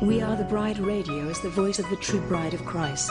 We Are the Bride Radio is the voice of the true bride of Christ.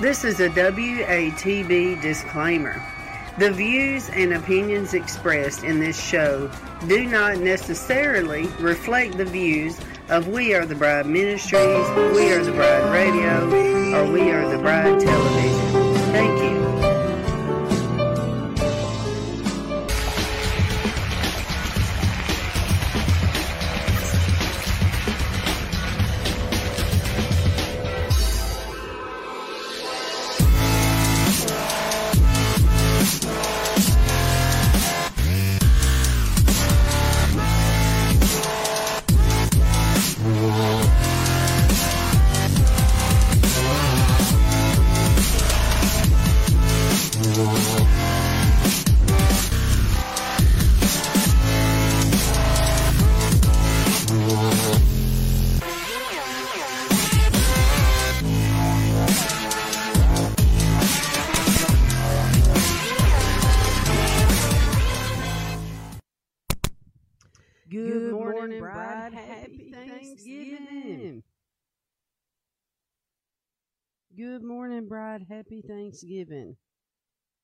This is a WATB disclaimer. The views and opinions expressed in this show do not necessarily reflect the views of We Are the Bride Ministries, We Are the Bride Radio, or We Are the Bride Television. Thank you. Good morning, bride. Happy Thanksgiving.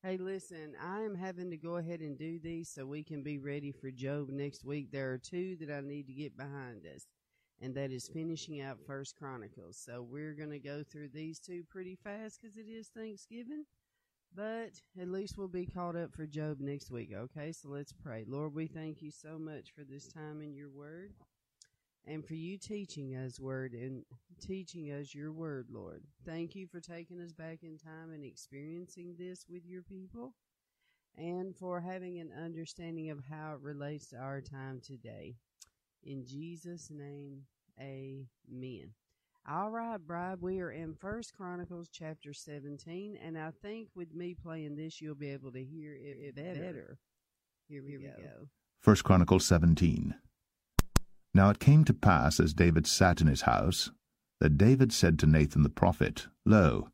Hey, listen, I am having to go ahead and do these so we can be ready for Job next week. There are two that I need to get behind us, and that is finishing out First Chronicles. So we're going to go through these two pretty fast because it is Thanksgiving. But at least we'll be caught up for Job next week, okay? So let's pray. Lord, we thank you so much for this time in your word and for you teaching us word and teaching us your word, Lord. Thank you for taking us back in time and experiencing this with your people and for having an understanding of how it relates to our time today. In Jesus' name, amen. All right, Bride, we are in First Chronicles chapter 17, and I think with me playing this, you'll be able to hear it better. Here we, Here we go. go. First Chronicles 17. Now it came to pass, as David sat in his house, that David said to Nathan the prophet, Lo,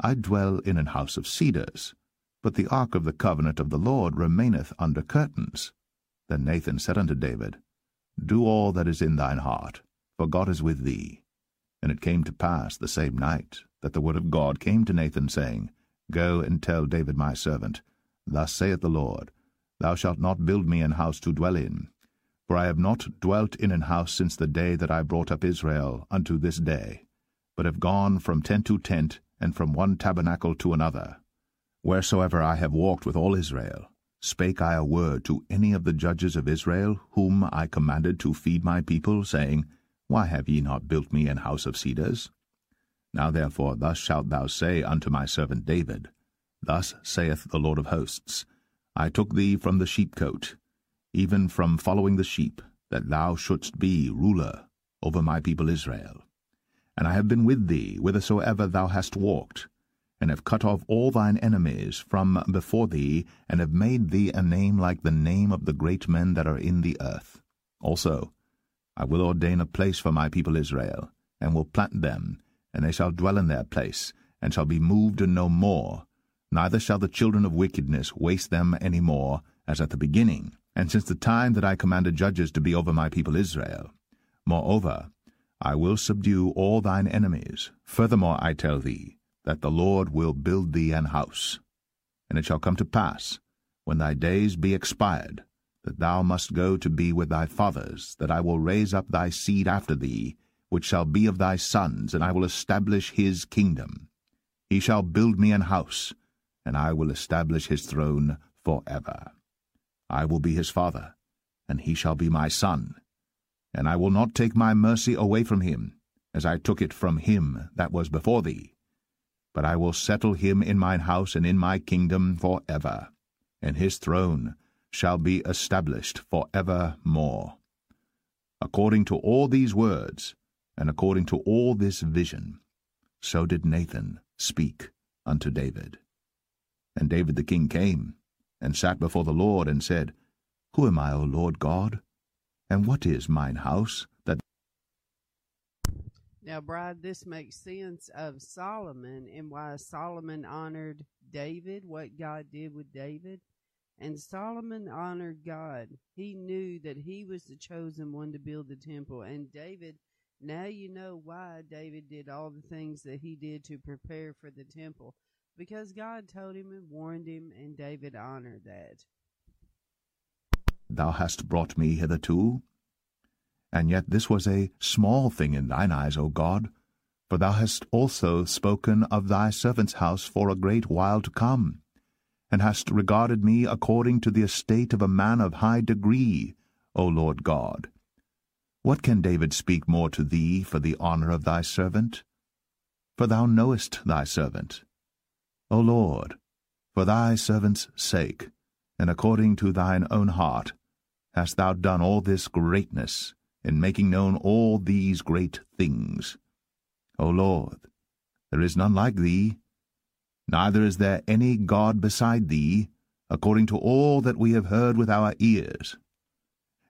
I dwell in an house of cedars, but the ark of the covenant of the Lord remaineth under curtains. Then Nathan said unto David, Do all that is in thine heart, for God is with thee. And it came to pass the same night that the word of God came to Nathan, saying, Go and tell David my servant, Thus saith the Lord, Thou shalt not build me an house to dwell in. For I have not dwelt in an house since the day that I brought up Israel unto this day, but have gone from tent to tent, and from one tabernacle to another. Wheresoever I have walked with all Israel, spake I a word to any of the judges of Israel, whom I commanded to feed my people, saying, why have ye not built me an house of cedars? Now therefore thus shalt thou say unto my servant David, Thus saith the Lord of hosts, I took thee from the sheepcote, even from following the sheep, that thou shouldst be ruler over my people Israel. And I have been with thee whithersoever thou hast walked, and have cut off all thine enemies from before thee, and have made thee a name like the name of the great men that are in the earth. Also I will ordain a place for my people Israel, and will plant them, and they shall dwell in their place, and shall be moved no more. Neither shall the children of wickedness waste them any more, as at the beginning, and since the time that I commanded judges to be over my people Israel. Moreover, I will subdue all thine enemies. Furthermore I tell thee, that the Lord will build thee an house. And it shall come to pass, when thy days be expired, that thou must go to be with thy fathers, that I will raise up thy seed after thee, which shall be of thy sons, and I will establish his kingdom. He shall build me an house, and I will establish his throne for ever. I will be his father, and he shall be my son. And I will not take my mercy away from him, as I took it from him that was before thee, but I will settle him in mine house and in my kingdom for ever, and his throne shall be established for evermore. According to all these words, and according to all this vision, so did Nathan speak unto David. And David the king came, and sat before the Lord, and said, Who am I, O Lord God? And what is mine house, that Now, Bride, this makes sense of Solomon and why Solomon honored David, what God did with David. And Solomon honored God. He knew that he was the chosen one to build the temple. And David, now you know why David did all the things that he did to prepare for the temple. Because God told him and warned him, and David honored that. thou hast brought me hitherto? And yet this was a small thing in thine eyes, O God, for thou hast also spoken of thy servant's house for a great while to come, and hast regarded me according to the estate of a man of high degree, O Lord God. What can David speak more to thee for the honour of thy servant? For thou knowest thy servant. O Lord, for thy servant's sake, and according to thine own heart, hast thou done all this greatness, in making known all these great things. O Lord, there is none like thee, neither is there any God beside thee, according to all that we have heard with our ears.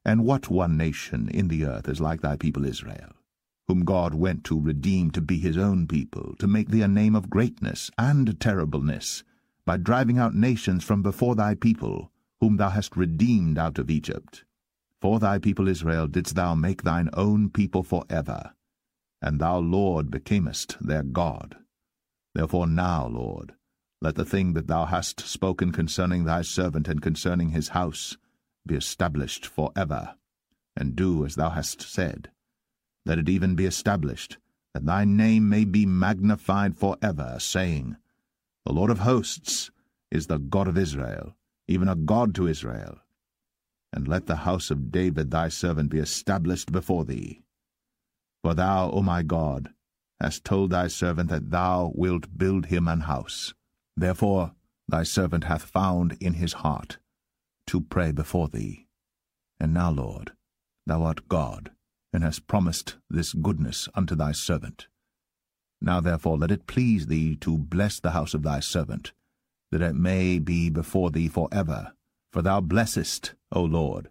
And what one nation in the earth is like thy people Israel, whom God went to redeem to be his own people, to make thee a name of greatness and terribleness, by driving out nations from before thy people, whom thou hast redeemed out of Egypt. For thy people Israel didst thou make thine own people for ever, and thou, Lord, becamest their God. Therefore now, Lord, let the thing that thou hast spoken concerning thy servant and concerning his house be established for ever, and do as thou hast said. Let it even be established, that thy name may be magnified for ever, saying, The Lord of hosts is the God of Israel, even a God to Israel. And let the house of David thy servant be established before thee. For thou, O my God, hast told thy servant that thou wilt build him an house. Therefore thy servant hath found in his heart to pray before thee. And now, Lord, thou art God, and hast promised this goodness unto thy servant. Now therefore let it please thee to bless the house of thy servant, that it may be before thee for ever. For thou blessest, O Lord,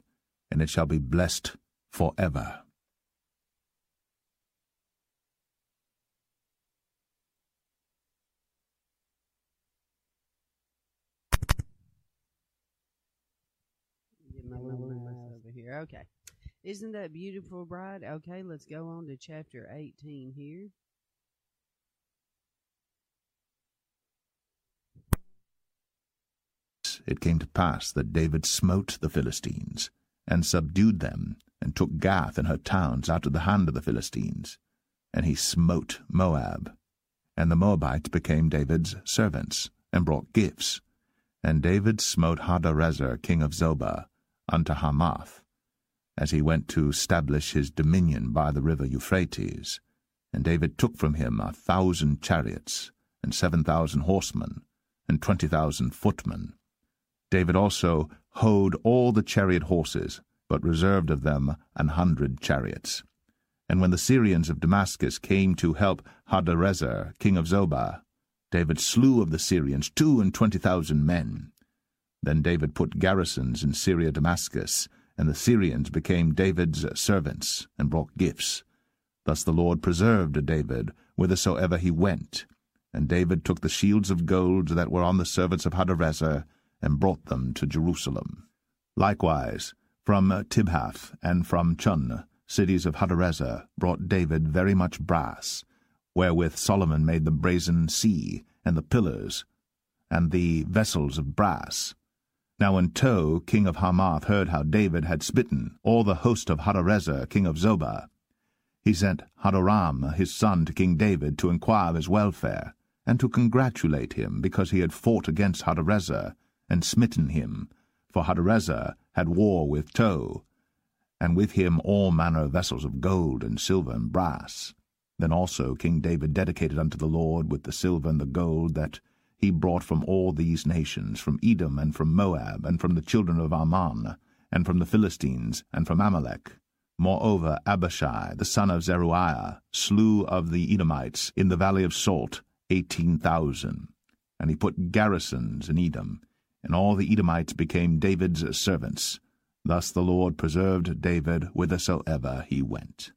and it shall be blessed for ever. Okay. Isn't that beautiful, Bride? Okay, let's go on to chapter 18 here. it came to pass that David smote the Philistines, and subdued them, and took Gath and her towns out of the hand of the Philistines. And he smote Moab. And the Moabites became David's servants, and brought gifts. And David smote Hadarezer king of Zobah unto Hamath, as he went to establish his dominion by the river Euphrates. And David took from him a thousand chariots, and seven thousand horsemen, and twenty thousand footmen. David also hoed all the chariot horses, but reserved of them an hundred chariots. And when the Syrians of Damascus came to help Hadarezer, king of Zobah, David slew of the Syrians two and twenty thousand men. Then David put garrisons in Syria Damascus, and the Syrians became David's servants, and brought gifts. Thus the Lord preserved David whithersoever he went. And David took the shields of gold that were on the servants of Hadarezer, and brought them to Jerusalem. Likewise, from Tibhath and from Chun, cities of Hadarezer, brought David very much brass, wherewith Solomon made the brazen sea, and the pillars, and the vessels of brass. Now when Tou, king of Hamath, heard how David had smitten all the host of Hadarezer, king of Zobah, he sent Hadoram his son to King David to inquire of his welfare, and to congratulate him, because he had fought against Hadarezer, and smitten him, for Hadarezer had war with Tou, and with him all manner of vessels of gold and silver and brass. Then also King David dedicated unto the Lord with the silver and the gold that he brought from all these nations, from Edom and from Moab, and from the children of Ammon, and from the Philistines, and from Amalek. Moreover, Abishai, the son of Zeruiah, slew of the Edomites in the valley of Salt eighteen thousand. And he put garrisons in Edom, and all the Edomites became David's servants. Thus the Lord preserved David whithersoever he went.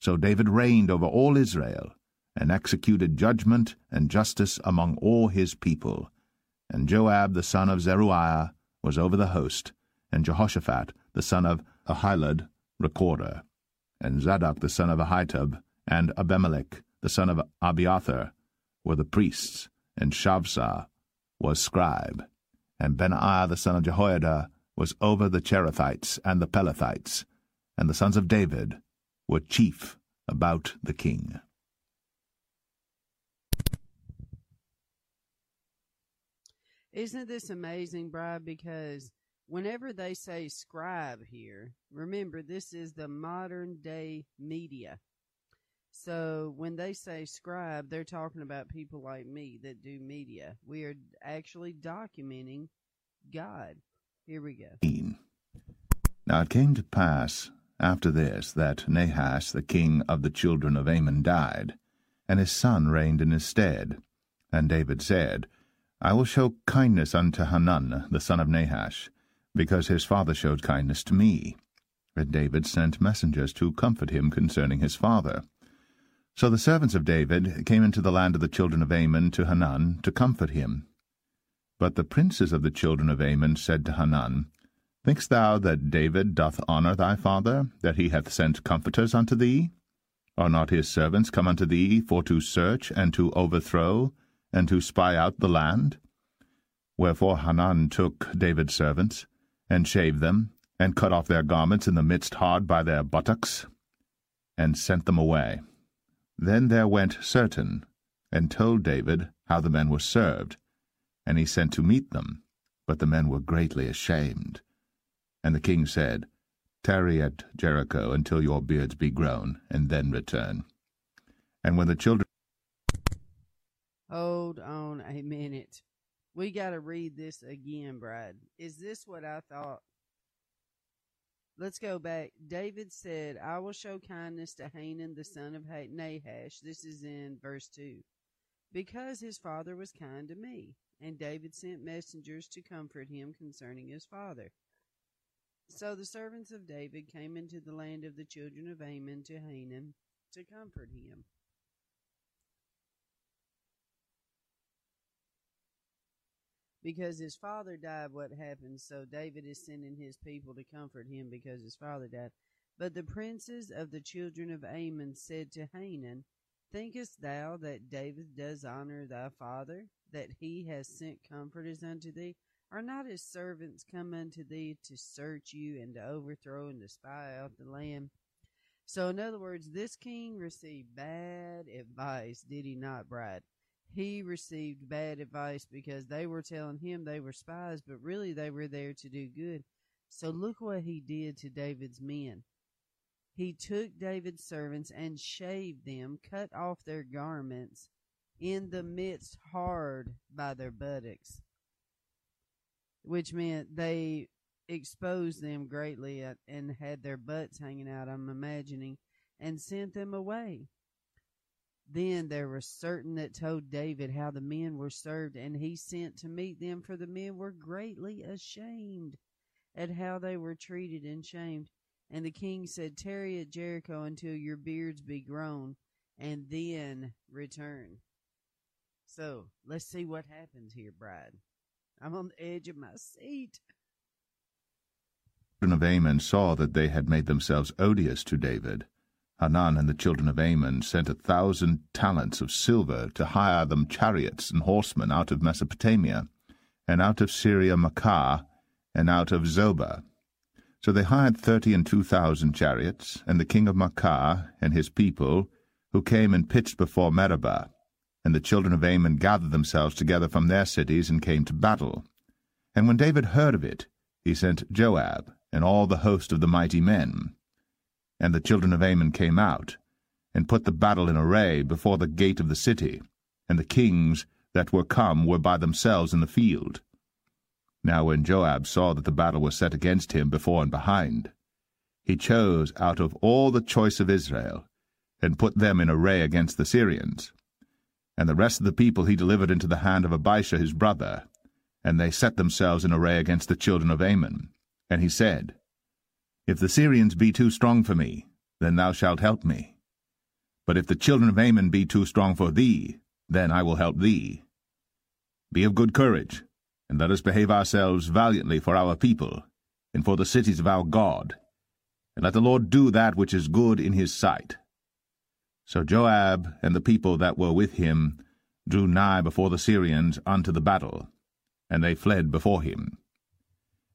So David reigned over all Israel, and executed judgment and justice among all his people. And Joab the son of Zeruiah was over the host, and Jehoshaphat the son of Ahilud recorder, and Zadok the son of Ahitub, and Abimelech the son of Abiathar were the priests, and Shavsha was scribe, and Benaiah the son of Jehoiada was over the Cherethites and the Pelethites, and the sons of David were chief about the king. Isn't this amazing, Bride? Because whenever they say scribe here, remember this is the modern day media. So when they say scribe, they're talking about people like me that do media. We are actually documenting God. Here we go. Now it came to pass after this that Nahash, the king of the children of Ammon, died, and his son reigned in his stead. And David said, I will show kindness unto Hanun, the son of Nahash, because his father showed kindness to me. And David sent messengers to comfort him concerning his father. So the servants of David came into the land of the children of Ammon to Hanun to comfort him. But the princes of the children of Ammon said to Hanun, Thinkst thou that David doth honour thy father, that he hath sent comforters unto thee? Are not his servants come unto thee for to search and to overthrow, and to spy out the land? Wherefore Hanan took David's servants, and shaved them, and cut off their garments in the midst hard by their buttocks, and sent them away. Then there went certain, and told David how the men were served, and he sent to meet them, but the men were greatly ashamed. And the king said, Tarry at Jericho until your beards be grown, and then return. And when the children Hold on a minute. We got to read this again, Brad. Is this what I thought? Let's go back. David said, I will show kindness to Hanan the son of Nahash. This is in verse 2. Because his father was kind to me. And David sent messengers to comfort him concerning his father. So the servants of David came into the land of the children of Ammon to Hanan to comfort him. Because his father died, what happened? So David is sending his people to comfort him because his father died. But the princes of the children of Ammon said to Hanan, Thinkest thou that David does honor thy father, that he has sent comforters unto thee? Are not his servants come unto thee to search you and to overthrow and to spy out the land? So, in other words, this king received bad advice, did he not, Bride? He received bad advice because they were telling him they were spies, but really they were there to do good. So look what he did to David's men. He took David's servants and shaved them, cut off their garments in the midst hard by their buttocks, which meant they exposed them greatly and had their butts hanging out, I'm imagining, and sent them away. Then there were certain that told David how the men were served, and he sent to meet them, for the men were greatly ashamed at how they were treated and shamed. And the king said, Tarry at Jericho until your beards be grown, and then return. So let's see what happens here, bride. I'm on the edge of my seat. The children of Ammon saw that they had made themselves odious to David, Hanun and the children of Ammon sent a thousand talents of silver to hire them chariots and horsemen out of Mesopotamia, and out of Syria Maachah, and out of Zobah. So they hired thirty and two thousand chariots, and the king of Maachah and his people, who came and pitched before Medeba. And the children of Ammon gathered themselves together from their cities and came to battle. And when David heard of it, he sent Joab and all the host of the mighty men. And the children of Ammon came out, and put the battle in array before the gate of the city, and the kings that were come were by themselves in the field. Now when Joab saw that the battle was set against him before and behind, he chose out of all the choice of Israel, and put them in array against the Syrians. And the rest of the people he delivered into the hand of Abishai his brother, and they set themselves in array against the children of Ammon. And he said, if the Syrians be too strong for me, then thou shalt help me. But if the children of Ammon be too strong for thee, then I will help thee. Be of good courage, and let us behave ourselves valiantly for our people, and for the cities of our God, and let the Lord do that which is good in his sight. So Joab and the people that were with him drew nigh before the Syrians unto the battle, and they fled before him.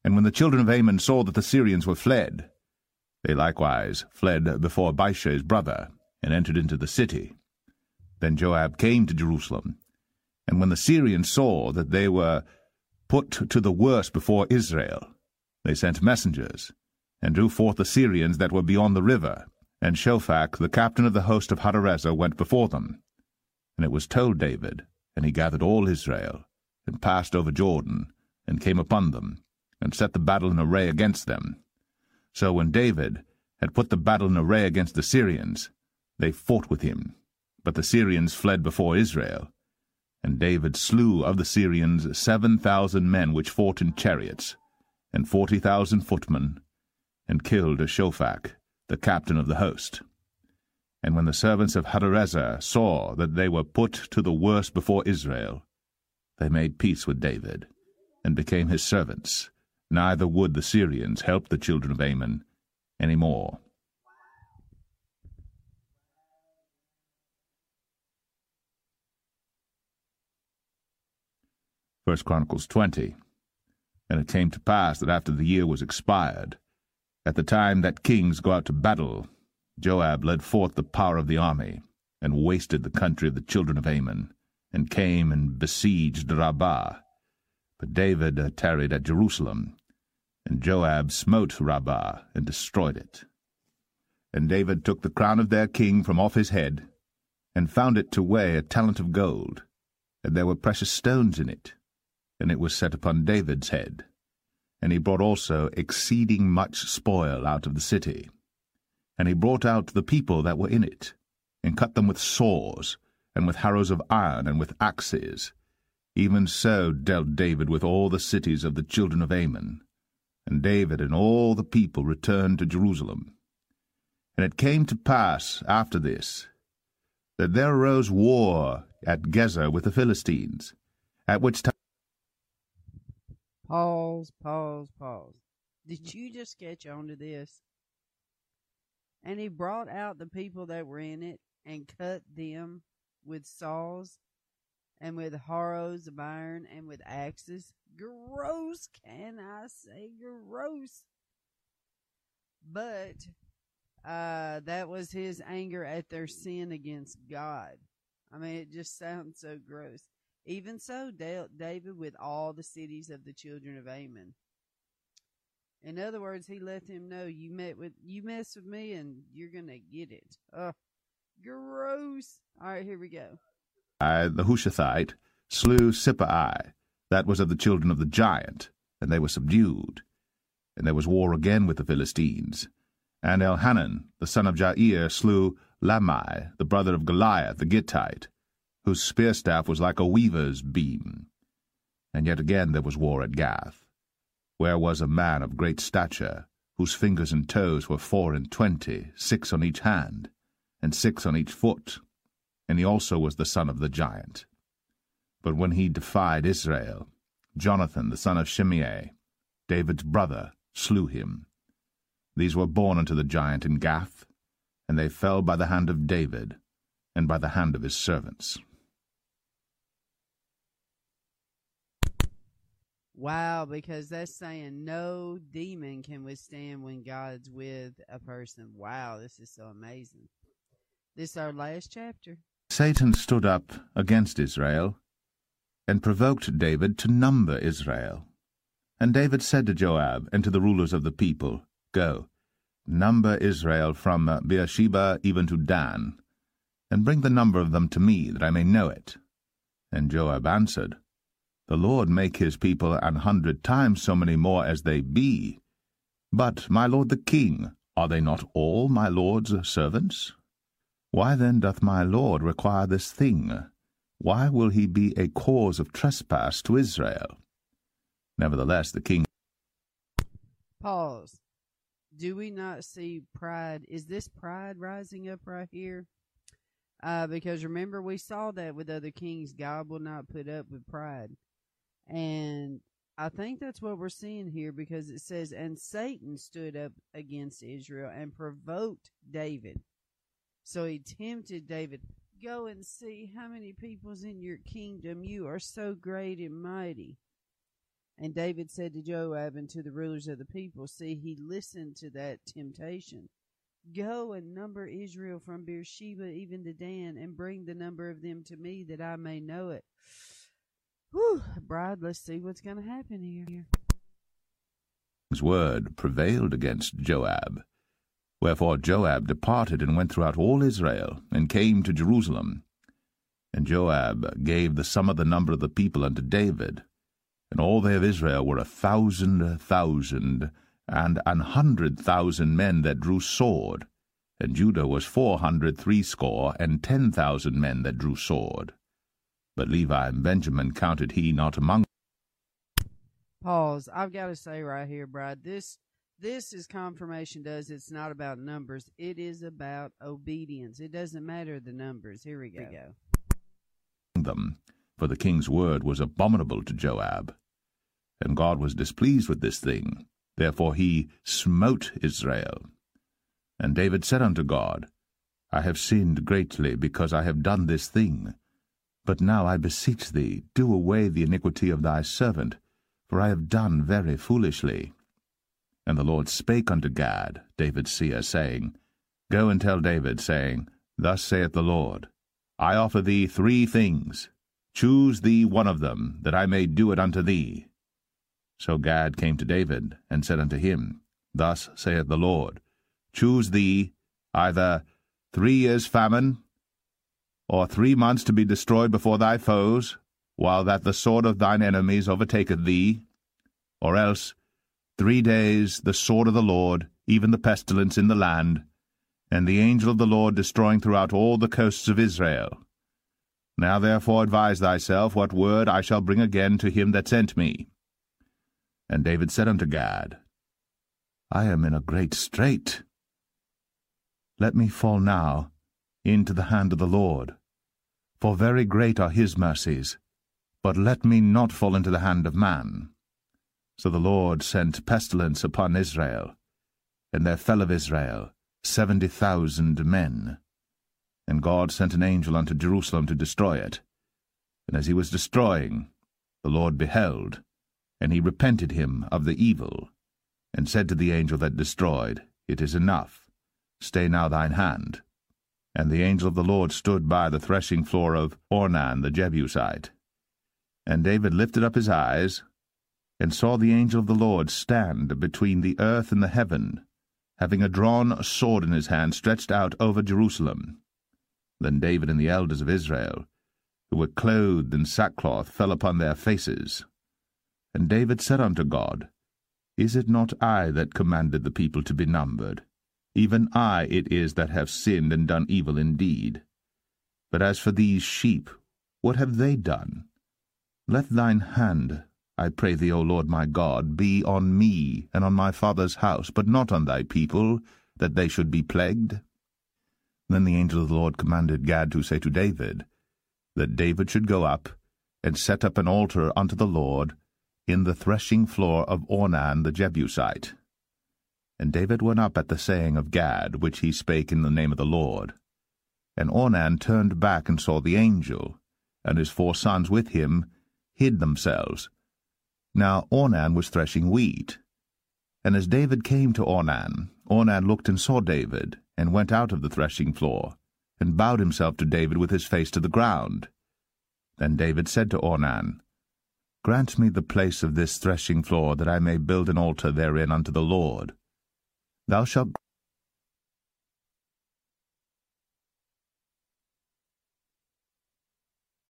And when the children of Ammon saw that the Syrians were fled, they likewise fled before Abishai's brother, and entered into the city. Then Joab came to Jerusalem. And when the Syrians saw that they were put to the worse before Israel, they sent messengers, and drew forth the Syrians that were beyond the river, and Shophach, the captain of the host of Hadarezer, went before them. And it was told David, and he gathered all Israel, and passed over Jordan, and came upon them, and set the battle in array against them. So when David had put the battle in array against the Syrians, they fought with him. But the Syrians fled before Israel. And David slew of the Syrians seven thousand men which fought in chariots, and forty thousand footmen, and killed Shophach, the captain of the host. And when the servants of Hadarezer saw that they were put to the worse before Israel, they made peace with David, and became his servants, neither would the Syrians help the children of Ammon any more. First Chronicles 20. And it came to pass that after the year was expired, at the time that kings go out to battle, Joab led forth the power of the army, and wasted the country of the children of Ammon, and came and besieged Rabbah. But David uh, tarried at Jerusalem, and Joab smote Rabbah and destroyed it. And David took the crown of their king from off his head, and found it to weigh a talent of gold, and there were precious stones in it, and it was set upon David's head. And he brought also exceeding much spoil out of the city. And he brought out the people that were in it, and cut them with saws, and with harrows of iron, and with axes. Even so dealt David with all the cities of the children of Ammon, and David and all the people returned to Jerusalem. And it came to pass after this that there arose war at Gezer with the Philistines, at which time. Pause, pause, pause. Did you just catch on to this? And he brought out the people that were in it and cut them with saws and with harrows of iron and with axes. Gross, can I say gross? But uh, that was his anger at their sin against God. I mean, it just sounds so gross. Even so, David with all the cities of the children of Ammon. In other words, he let them know you met with you mess with me and you're gonna get it. Oh, gross. All right, here we go the Hushathite, slew Sippai, that was of the children of the giant, and they were subdued. And there was war again with the Philistines. And Elhanan, the son of Jair, slew Lahmi, the brother of Goliath the Gittite, whose spear staff was like a weaver's beam. And yet again there was war at Gath, where was a man of great stature, whose fingers and toes were four and twenty, six on each hand, and six on each foot and he also was the son of the giant. But when he defied Israel, Jonathan the son of Shimei, David's brother, slew him, These were born unto the giant in Gath, and they fell by the hand of David, and by the hand of his servants. Wow, because that's saying no demon can withstand when God's with a person. Wow, this is so amazing. This is our last chapter. Satan stood up against Israel, and provoked David to number Israel. And David said to Joab and to the rulers of the people, Go, number Israel from Beersheba even to Dan, and bring the number of them to me, that I may know it. And Joab answered, the Lord make his people an hundred times so many more as they be. But, my lord the king, are they not all my lord's servants? Why then doth my lord require this thing? Why will he be a cause of trespass to Israel? Nevertheless, the king. Pause. Do we not see pride? Is this pride rising up right here? Uh, because remember, we saw that with other kings. God will not put up with pride. And I think that's what we're seeing here because it says, and Satan stood up against Israel and provoked David. So he tempted David, go and see how many people's in your kingdom. You are so great and mighty. And David said to Joab and to the rulers of the people, see, he listened to that temptation. Go and number Israel from Beersheba even to Dan and bring the number of them to me that I may know it. Whew, Bride, let's see what's going to happen here. His word prevailed against Joab. Wherefore Joab departed and went throughout all Israel, and came to Jerusalem. And Joab gave the sum of the number of the people unto David. And all they of Israel were a thousand thousand, and an hundred thousand men that drew sword. And Judah was four hundred threescore, and ten thousand men that drew sword. But Levi and Benjamin counted he not among them. Pause. I've got to say right here, Brad, this this is confirmation does it's not about numbers. It is about obedience. It doesn't matter the numbers. Here we go. them, for the king's word was abominable to Joab. And God was displeased with this thing. Therefore he smote Israel. And David said unto God, I have sinned greatly because I have done this thing. But now I beseech thee, do away the iniquity of thy servant, for I have done very foolishly. And the Lord spake unto Gad, David's seer, saying, Go and tell David, saying, Thus saith the Lord, I offer thee three things. Choose thee one of them, that I may do it unto thee. So Gad came to David, and said unto him, Thus saith the Lord, Choose thee either three years' famine, or three months to be destroyed before thy foes, while that the sword of thine enemies overtaketh thee, or else three days the sword of the Lord, even the pestilence in the land, and the angel of the Lord destroying throughout all the coasts of Israel. Now therefore advise thyself what word I shall bring again to him that sent me. And David said unto Gad, I am in a great strait. Let me fall now, into the hand of the Lord. For very great are his mercies, but let me not fall into the hand of man. So the Lord sent pestilence upon Israel, and there fell of Israel seventy thousand men. And God sent an angel unto Jerusalem to destroy it. And as he was destroying, the Lord beheld, and he repented him of the evil, and said to the angel that destroyed, It is enough. Stay now thine hand. And the angel of the Lord stood by the threshing floor of Ornan the Jebusite. And David lifted up his eyes, and saw the angel of the Lord stand between the earth and the heaven, having a drawn sword in his hand stretched out over Jerusalem. Then David and the elders of Israel, who were clothed in sackcloth, fell upon their faces. And David said unto God, Is it not I that commanded the people to be numbered? Even I it is that have sinned and done evil indeed. But as for these sheep, what have they done? Let thine hand, I pray thee, O Lord my God, be on me and on my father's house, but not on thy people, that they should be plagued. Then the angel of the Lord commanded Gad to say to David, that David should go up and set up an altar unto the Lord in the threshing floor of Ornan the Jebusite. And David went up at the saying of Gad, which he spake in the name of the Lord. And Ornan turned back and saw the angel, and his four sons with him hid themselves. Now Ornan was threshing wheat. And as David came to Ornan, Ornan looked and saw David, and went out of the threshing floor, and bowed himself to David with his face to the ground. Then David said to Ornan, Grant me the place of this threshing floor, that I may build an altar therein unto the Lord. Thou shalt